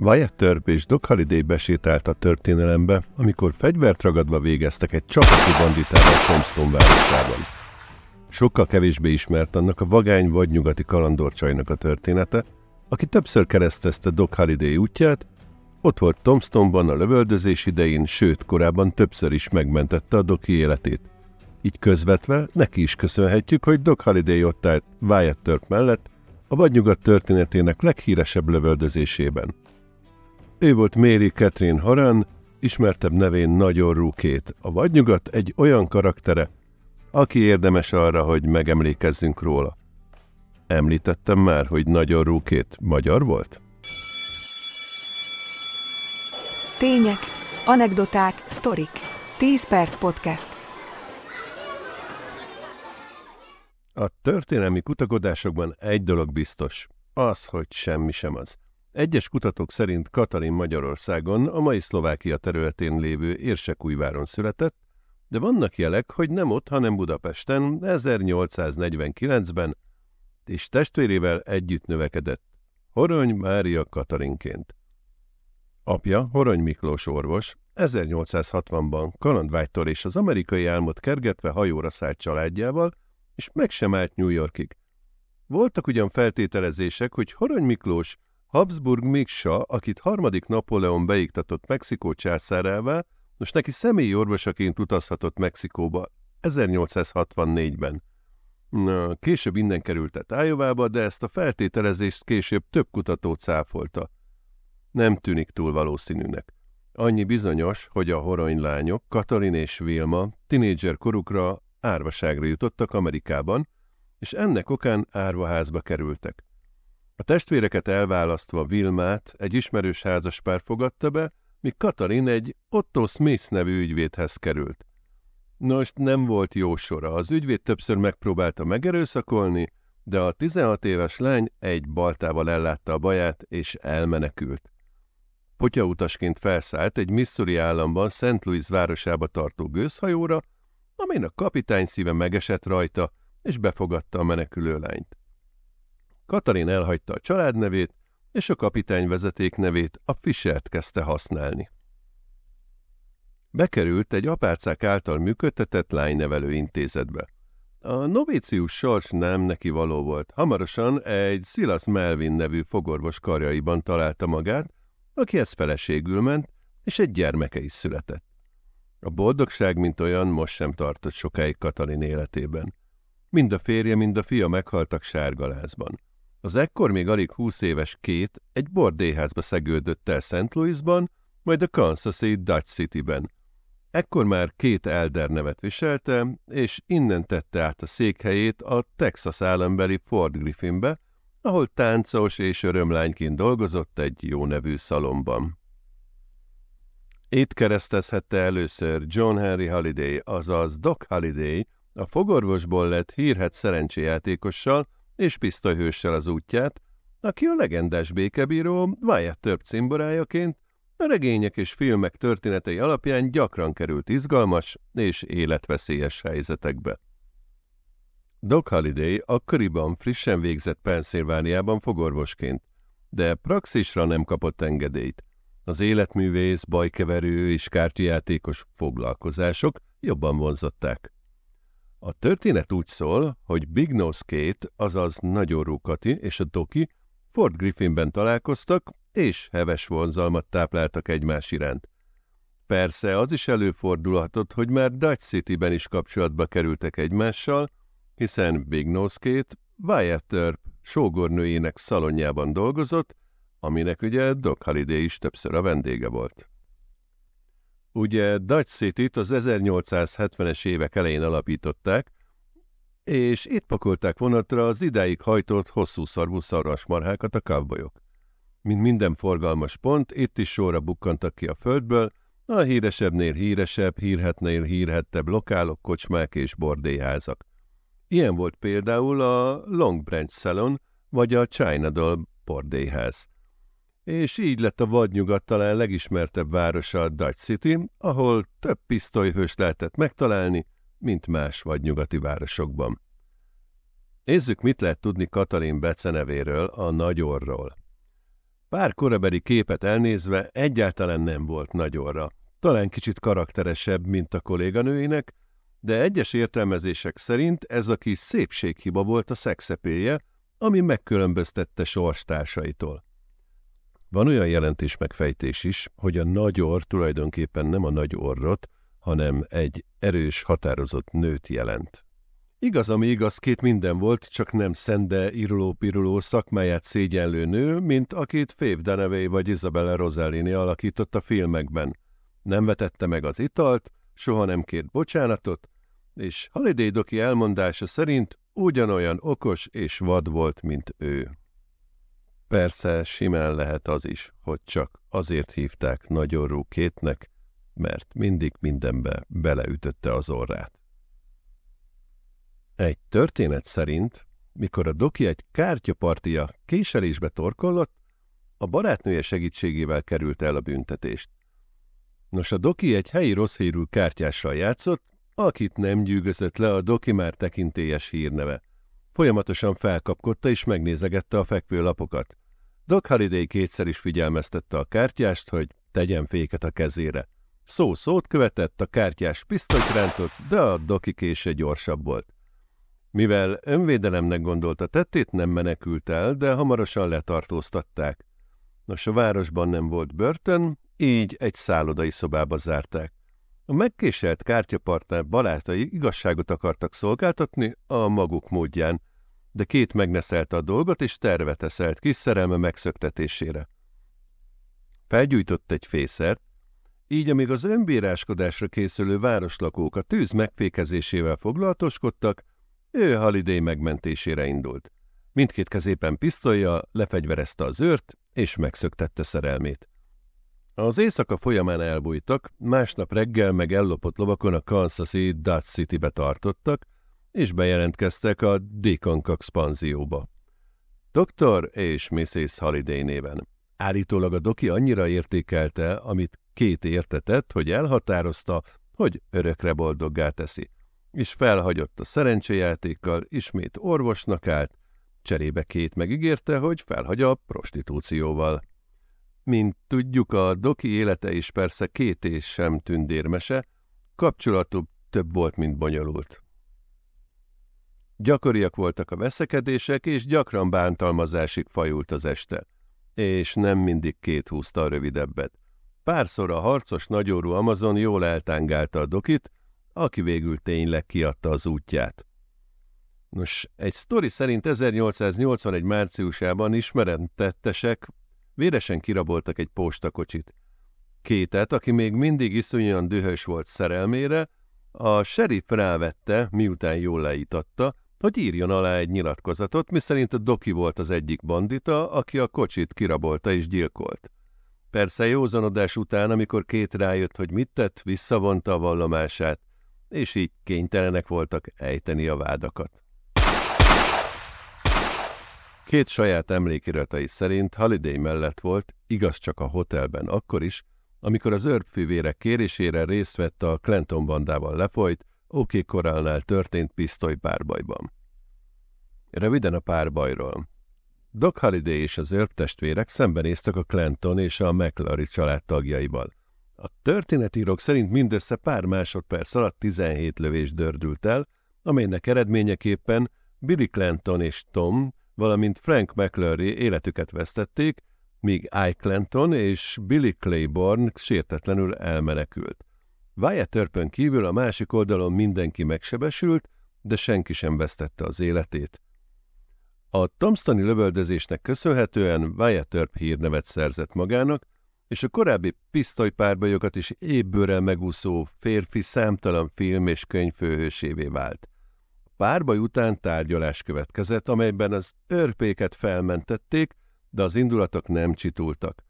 Wyatt Törp és Doc Halliday besétált a történelembe, amikor fegyvert ragadva végeztek egy csapati banditával Tombstone városában. Sokkal kevésbé ismert annak a vagány vagy nyugati kalandorcsajnak a története, aki többször keresztezte Doc Halliday útját, ott volt Tombstone-ban a lövöldözés idején, sőt, korábban többször is megmentette a Doki életét. Így közvetve neki is köszönhetjük, hogy Doc Halliday ott állt Wyatt Törp mellett, a vadnyugat történetének leghíresebb lövöldözésében. Ő volt Mary Catherine Haran, ismertebb nevén Nagyon Rúkét. A vadnyugat egy olyan karaktere, aki érdemes arra, hogy megemlékezzünk róla. Említettem már, hogy Nagyon Rúkét magyar volt? Tények, anekdoták, sztorik. 10 perc podcast. A történelmi kutakodásokban egy dolog biztos, az, hogy semmi sem az. Egyes kutatók szerint Katalin Magyarországon, a mai Szlovákia területén lévő Érsekújváron született, de vannak jelek, hogy nem ott, hanem Budapesten 1849-ben, és testvérével együtt növekedett, Horony Mária Katalinként. Apja, Horony Miklós orvos, 1860-ban kalandvágytól és az amerikai álmot kergetve hajóra szállt családjával, és meg sem állt New Yorkig. Voltak ugyan feltételezések, hogy Horony Miklós Habsburg Miksa, akit harmadik Napóleon beiktatott Mexikó császárává, most neki személyi orvosaként utazhatott Mexikóba 1864-ben. Na, később innen került Iowa-ba, de ezt a feltételezést később több kutató cáfolta. Nem tűnik túl valószínűnek. Annyi bizonyos, hogy a horonylányok, Katalin és Vilma tinédzser korukra árvaságra jutottak Amerikában, és ennek okán árvaházba kerültek. A testvéreket elválasztva Vilmát egy ismerős házaspár fogadta be, míg Katalin egy Otto Smith nevű ügyvédhez került. Nos, nem volt jó sora, az ügyvéd többször megpróbálta megerőszakolni, de a 16 éves lány egy baltával ellátta a baját, és elmenekült. Potyautasként felszállt egy Missouri államban St. Louis városába tartó gőzhajóra, amin a kapitány szíve megesett rajta, és befogadta a menekülő lányt. Katalin elhagyta a családnevét, és a kapitány vezetéknevét, a Fischert kezdte használni. Bekerült egy apácák által működtetett lánynevelő intézetbe. A novícius sors nem neki való volt. Hamarosan egy Silas Melvin nevű fogorvos karjaiban találta magát, akihez feleségül ment, és egy gyermeke is született. A boldogság, mint olyan, most sem tartott sokáig Katalin életében. Mind a férje, mind a fia meghaltak sárgalázban. Az ekkor még alig húsz éves két egy bordéházba szegődött el St. Louisban, majd a Kansas-i Dutch City-ben. Ekkor már két Elder nevet viselte, és innen tette át a székhelyét a Texas állambeli Fort Griffinbe, ahol táncos és örömlányként dolgozott egy jó nevű szalomban. Itt keresztezhette először John Henry Holiday, azaz Doc Holiday, a fogorvosból lett hírhet szerencséjátékossal, és pisztolyhőssel az útját, aki a legendás békebíró Wyatt Earp cimborájaként a regények és filmek történetei alapján gyakran került izgalmas és életveszélyes helyzetekbe. Doc Holliday akkoriban frissen végzett Pennsylvániában fogorvosként, de praxisra nem kapott engedélyt. Az életművész, bajkeverő és kártyajátékos foglalkozások jobban vonzották. A történet úgy szól, hogy Big Nose Kate, azaz Nagyon Kati és a Doki Fort Griffinben találkoztak, és heves vonzalmat tápláltak egymás iránt. Persze az is előfordulhatott, hogy már Dutch City-ben is kapcsolatba kerültek egymással, hiszen Big Nose Kate Wyatt Earp sógornőjének szalonjában dolgozott, aminek ugye Doc Halliday is többször a vendége volt. Ugye Dutch City-t az 1870-es évek elején alapították, és itt pakolták vonatra az idáig hajtott hosszú szarvú szarvasmarhákat a kavbolyok. Mint minden forgalmas pont, itt is sorra bukkantak ki a földből, a híresebbnél híresebb, hírhetnél hírhettebb lokálok, kocsmák és bordélyházak. Ilyen volt például a Long Branch Salon vagy a China Doll bordélyház és így lett a vadnyugat talán legismertebb városa a Dutch City, ahol több pisztolyhős lehetett megtalálni, mint más vadnyugati városokban. Nézzük, mit lehet tudni Katalin Bece nevéről, a Nagyorról. Pár korabeli képet elnézve egyáltalán nem volt nagyorra. Talán kicsit karakteresebb, mint a kolléganőinek, de egyes értelmezések szerint ez a kis szépséghiba volt a szexepéje, ami megkülönböztette sorstársaitól. Van olyan jelentés megfejtés is, hogy a nagy orr tulajdonképpen nem a nagy orrot, hanem egy erős, határozott nőt jelent. Igaz, ami igaz, két minden volt, csak nem szende, iruló-piruló szakmáját szégyenlő nő, mint akit Fave Dunaway vagy Isabella Rosellini alakított a filmekben. Nem vetette meg az italt, soha nem kért bocsánatot, és Holiday Doki elmondása szerint ugyanolyan okos és vad volt, mint ő. Persze simán lehet az is, hogy csak azért hívták nagyorú kétnek, mert mindig mindenbe beleütötte az orrát. Egy történet szerint, mikor a doki egy kártyapartia késelésbe torkollott, a barátnője segítségével került el a büntetést. Nos, a doki egy helyi rossz hírű kártyással játszott, akit nem gyűgözött le a doki már tekintélyes hírneve. Folyamatosan felkapkodta és megnézegette a fekvő lapokat. Doc Halliday kétszer is figyelmeztette a kártyást, hogy tegyen féket a kezére. Szó szót követett, a kártyás pisztolyt rántott, de a doki kése gyorsabb volt. Mivel önvédelemnek gondolta tettét, nem menekült el, de hamarosan letartóztatták. Nos, a városban nem volt börtön, így egy szállodai szobába zárták. A megkéselt kártyapartner barátai igazságot akartak szolgáltatni a maguk módján, de két megneszelte a dolgot, és tervet eszelt kis szerelme megszöktetésére. Felgyújtott egy fészert, így amíg az önbíráskodásra készülő városlakók a tűz megfékezésével foglalatoskodtak, ő Haliday megmentésére indult. Mindkét kezében pisztolja lefegyverezte az őrt, és megszöktette szerelmét. Az éjszaka folyamán elbújtak, másnap reggel meg ellopott lovakon a Kansas-i Dutch City-be tartottak, és bejelentkeztek a Deconcox panzióba. Dr. és Mrs. Holiday néven. Állítólag a doki annyira értékelte, amit két értetett, hogy elhatározta, hogy örökre boldoggá teszi és felhagyott a szerencsejátékkal, ismét orvosnak állt, cserébe két megígérte, hogy felhagy a prostitúcióval. Mint tudjuk, a doki élete is persze két és sem tündérmese, kapcsolatuk több volt, mint bonyolult. Gyakoriak voltak a veszekedések, és gyakran bántalmazásig fajult az este, és nem mindig két húzta a rövidebbet. Párszor a harcos nagyórú Amazon jól eltángálta a dokit, aki végül tényleg kiadta az útját. Nos, egy sztori szerint 1881 márciusában ismerentettesek véresen kiraboltak egy postakocsit. Kétet, aki még mindig iszonyan dühös volt szerelmére, a sheriff rávette, miután jól leítatta, hogy írjon alá egy nyilatkozatot, miszerint a Doki volt az egyik bandita, aki a kocsit kirabolta és gyilkolt. Persze józanodás után, amikor két rájött, hogy mit tett, visszavonta a vallomását, és így kénytelenek voltak ejteni a vádakat. Két saját emlékiratai szerint Holiday mellett volt, igaz csak a hotelben akkor is, amikor az őrfűvérek kérésére részt vett a Clinton bandával lefolyt, OK Korálnál történt pisztoly párbajban. Röviden a párbajról. Doc Holiday és az őrtestvérek szembenéztek a Clinton és a McLary család tagjaival. A történetírók szerint mindössze pár másodperc alatt 17 lövés dördült el, amelynek eredményeképpen Billy Clanton és Tom, valamint Frank McClary életüket vesztették, míg Ike Clanton és Billy Claiborne sértetlenül elmenekült. Wyatt Earpön kívül a másik oldalon mindenki megsebesült, de senki sem vesztette az életét. A Tomstoni lövöldözésnek köszönhetően Wyatt Earp hírnevet szerzett magának, és a korábbi pisztolypárbajokat is ébbőrrel megúszó férfi számtalan film és könyv vált. A párbaj után tárgyalás következett, amelyben az örpéket felmentették, de az indulatok nem csitultak.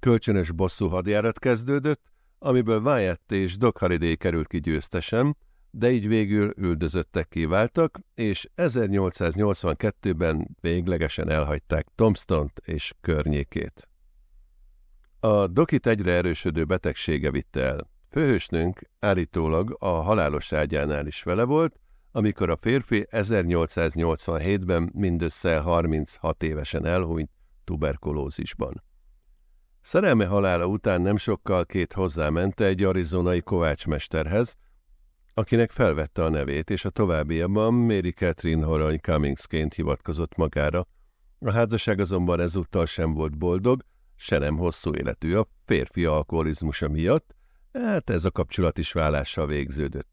Kölcsönös bosszú hadjárat kezdődött, amiből Wyatt és Doc Halliday került ki győztesen, de így végül üldözöttek kiváltak, és 1882-ben véglegesen elhagyták Tomstont és környékét. A dokit egyre erősödő betegsége vitte el. Főhősnőnk állítólag a halálos ágyánál is vele volt, amikor a férfi 1887-ben mindössze 36 évesen elhunyt tuberkulózisban. Szerelme halála után nem sokkal két hozzámente egy arizonai kovácsmesterhez, akinek felvette a nevét, és a továbbiakban Mary Catherine Horany Cummingsként hivatkozott magára. A házasság azonban ezúttal sem volt boldog, se nem hosszú életű a férfi alkoholizmusa miatt, hát ez a kapcsolat is vállással végződött.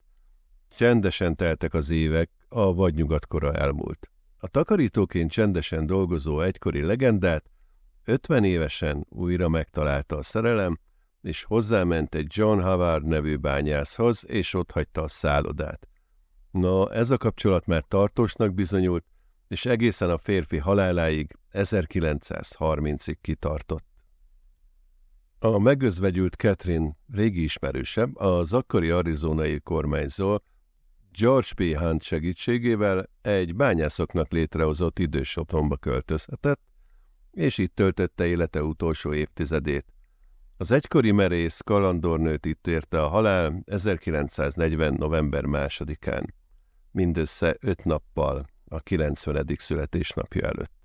Csendesen teltek az évek, a vadnyugatkora elmúlt. A takarítóként csendesen dolgozó egykori legendát 50 évesen újra megtalálta a szerelem, és hozzáment egy John Havard nevű bányászhoz, és ott hagyta a szállodát. Na, ez a kapcsolat már tartósnak bizonyult, és egészen a férfi haláláig 1930-ig kitartott. A megözvegyült Catherine régi ismerőse, az akkori arizonai kormányzó George P. Hunt segítségével egy bányászoknak létrehozott idős otthonba költözhetett, és itt töltötte élete utolsó évtizedét. Az egykori merész kalandornőt itt érte a halál 1940. november másodikán, mindössze öt nappal a 90. születésnapja előtt.